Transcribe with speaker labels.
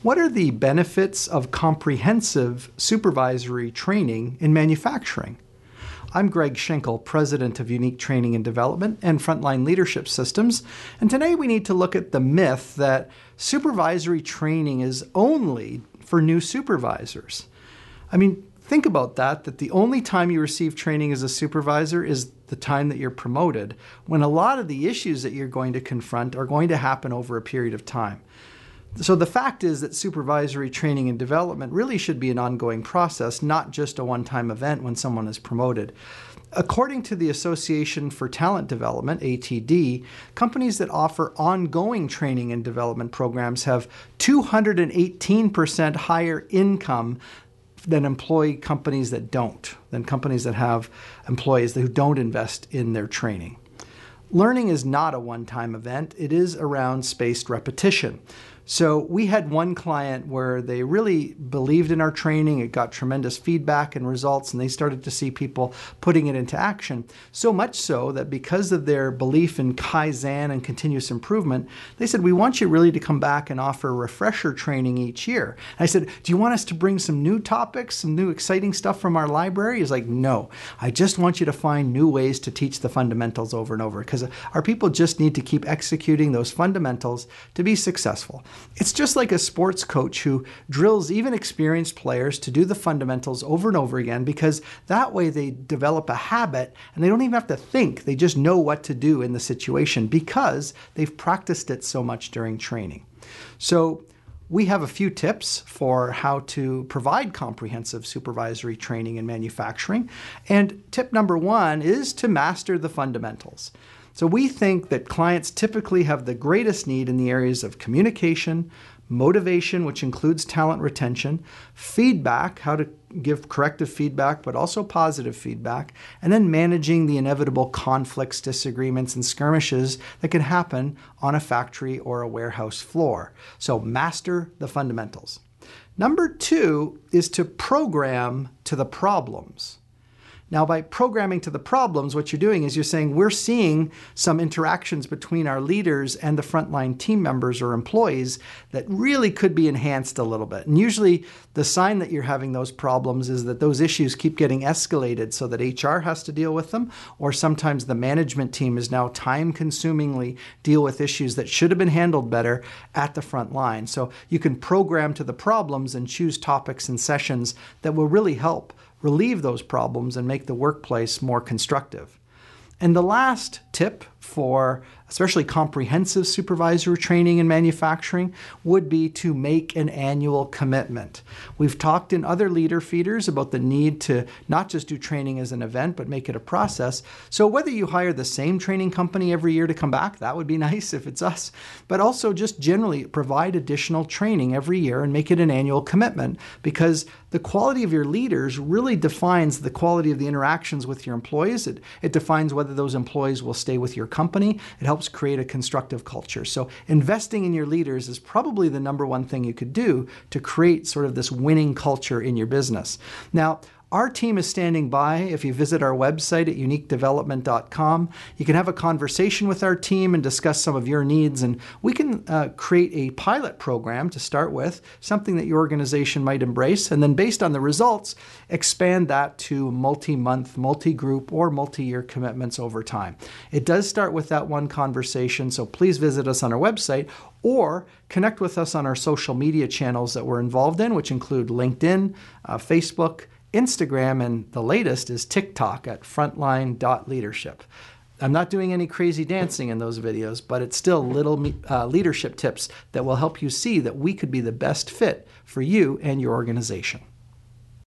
Speaker 1: What are the benefits of comprehensive supervisory training in manufacturing? I'm Greg Schinkel, President of Unique Training and Development and Frontline Leadership Systems, and today we need to look at the myth that supervisory training is only for new supervisors. I mean, think about that that the only time you receive training as a supervisor is the time that you're promoted, when a lot of the issues that you're going to confront are going to happen over a period of time. So the fact is that supervisory training and development really should be an ongoing process, not just a one time event when someone is promoted. According to the Association for Talent Development, ATD, companies that offer ongoing training and development programs have 218% higher income than employee companies that don't, than companies that have employees who don't invest in their training. Learning is not a one time event, it is around spaced repetition. So we had one client where they really believed in our training. It got tremendous feedback and results, and they started to see people putting it into action. So much so that because of their belief in Kaizen and continuous improvement, they said, We want you really to come back and offer refresher training each year. And I said, Do you want us to bring some new topics, some new exciting stuff from our library? He's like, No, I just want you to find new ways to teach the fundamentals over and over because our people just need to keep executing those fundamentals to be successful. It's just like a sports coach who drills even experienced players to do the fundamentals over and over again because that way they develop a habit and they don't even have to think. They just know what to do in the situation because they've practiced it so much during training. So, we have a few tips for how to provide comprehensive supervisory training in manufacturing. And tip number one is to master the fundamentals. So we think that clients typically have the greatest need in the areas of communication, motivation, which includes talent retention, feedback, how to give corrective feedback, but also positive feedback, and then managing the inevitable conflicts, disagreements, and skirmishes that can happen on a factory or a warehouse floor. So master the fundamentals. Number two is to program to the problems. Now, by programming to the problems, what you're doing is you're saying we're seeing some interactions between our leaders and the frontline team members or employees that really could be enhanced a little bit. And usually, the sign that you're having those problems is that those issues keep getting escalated so that HR has to deal with them, or sometimes the management team is now time consumingly deal with issues that should have been handled better at the front line. So you can program to the problems and choose topics and sessions that will really help relieve those problems and make the workplace more constructive. And the last tip for especially comprehensive supervisor training in manufacturing, would be to make an annual commitment. We've talked in other leader feeders about the need to not just do training as an event, but make it a process. So whether you hire the same training company every year to come back, that would be nice if it's us, but also just generally provide additional training every year and make it an annual commitment because the quality of your leaders really defines the quality of the interactions with your employees. It, it defines whether those employees will stay with your company. It helps helps create a constructive culture. So, investing in your leaders is probably the number one thing you could do to create sort of this winning culture in your business. Now, our team is standing by. If you visit our website at uniquedevelopment.com, you can have a conversation with our team and discuss some of your needs. And we can uh, create a pilot program to start with, something that your organization might embrace. And then, based on the results, expand that to multi month, multi group, or multi year commitments over time. It does start with that one conversation. So please visit us on our website or connect with us on our social media channels that we're involved in, which include LinkedIn, uh, Facebook, Instagram, and the latest is TikTok at frontline.leadership. I'm not doing any crazy dancing in those videos, but it's still little uh, leadership tips that will help you see that we could be the best fit for you and your organization.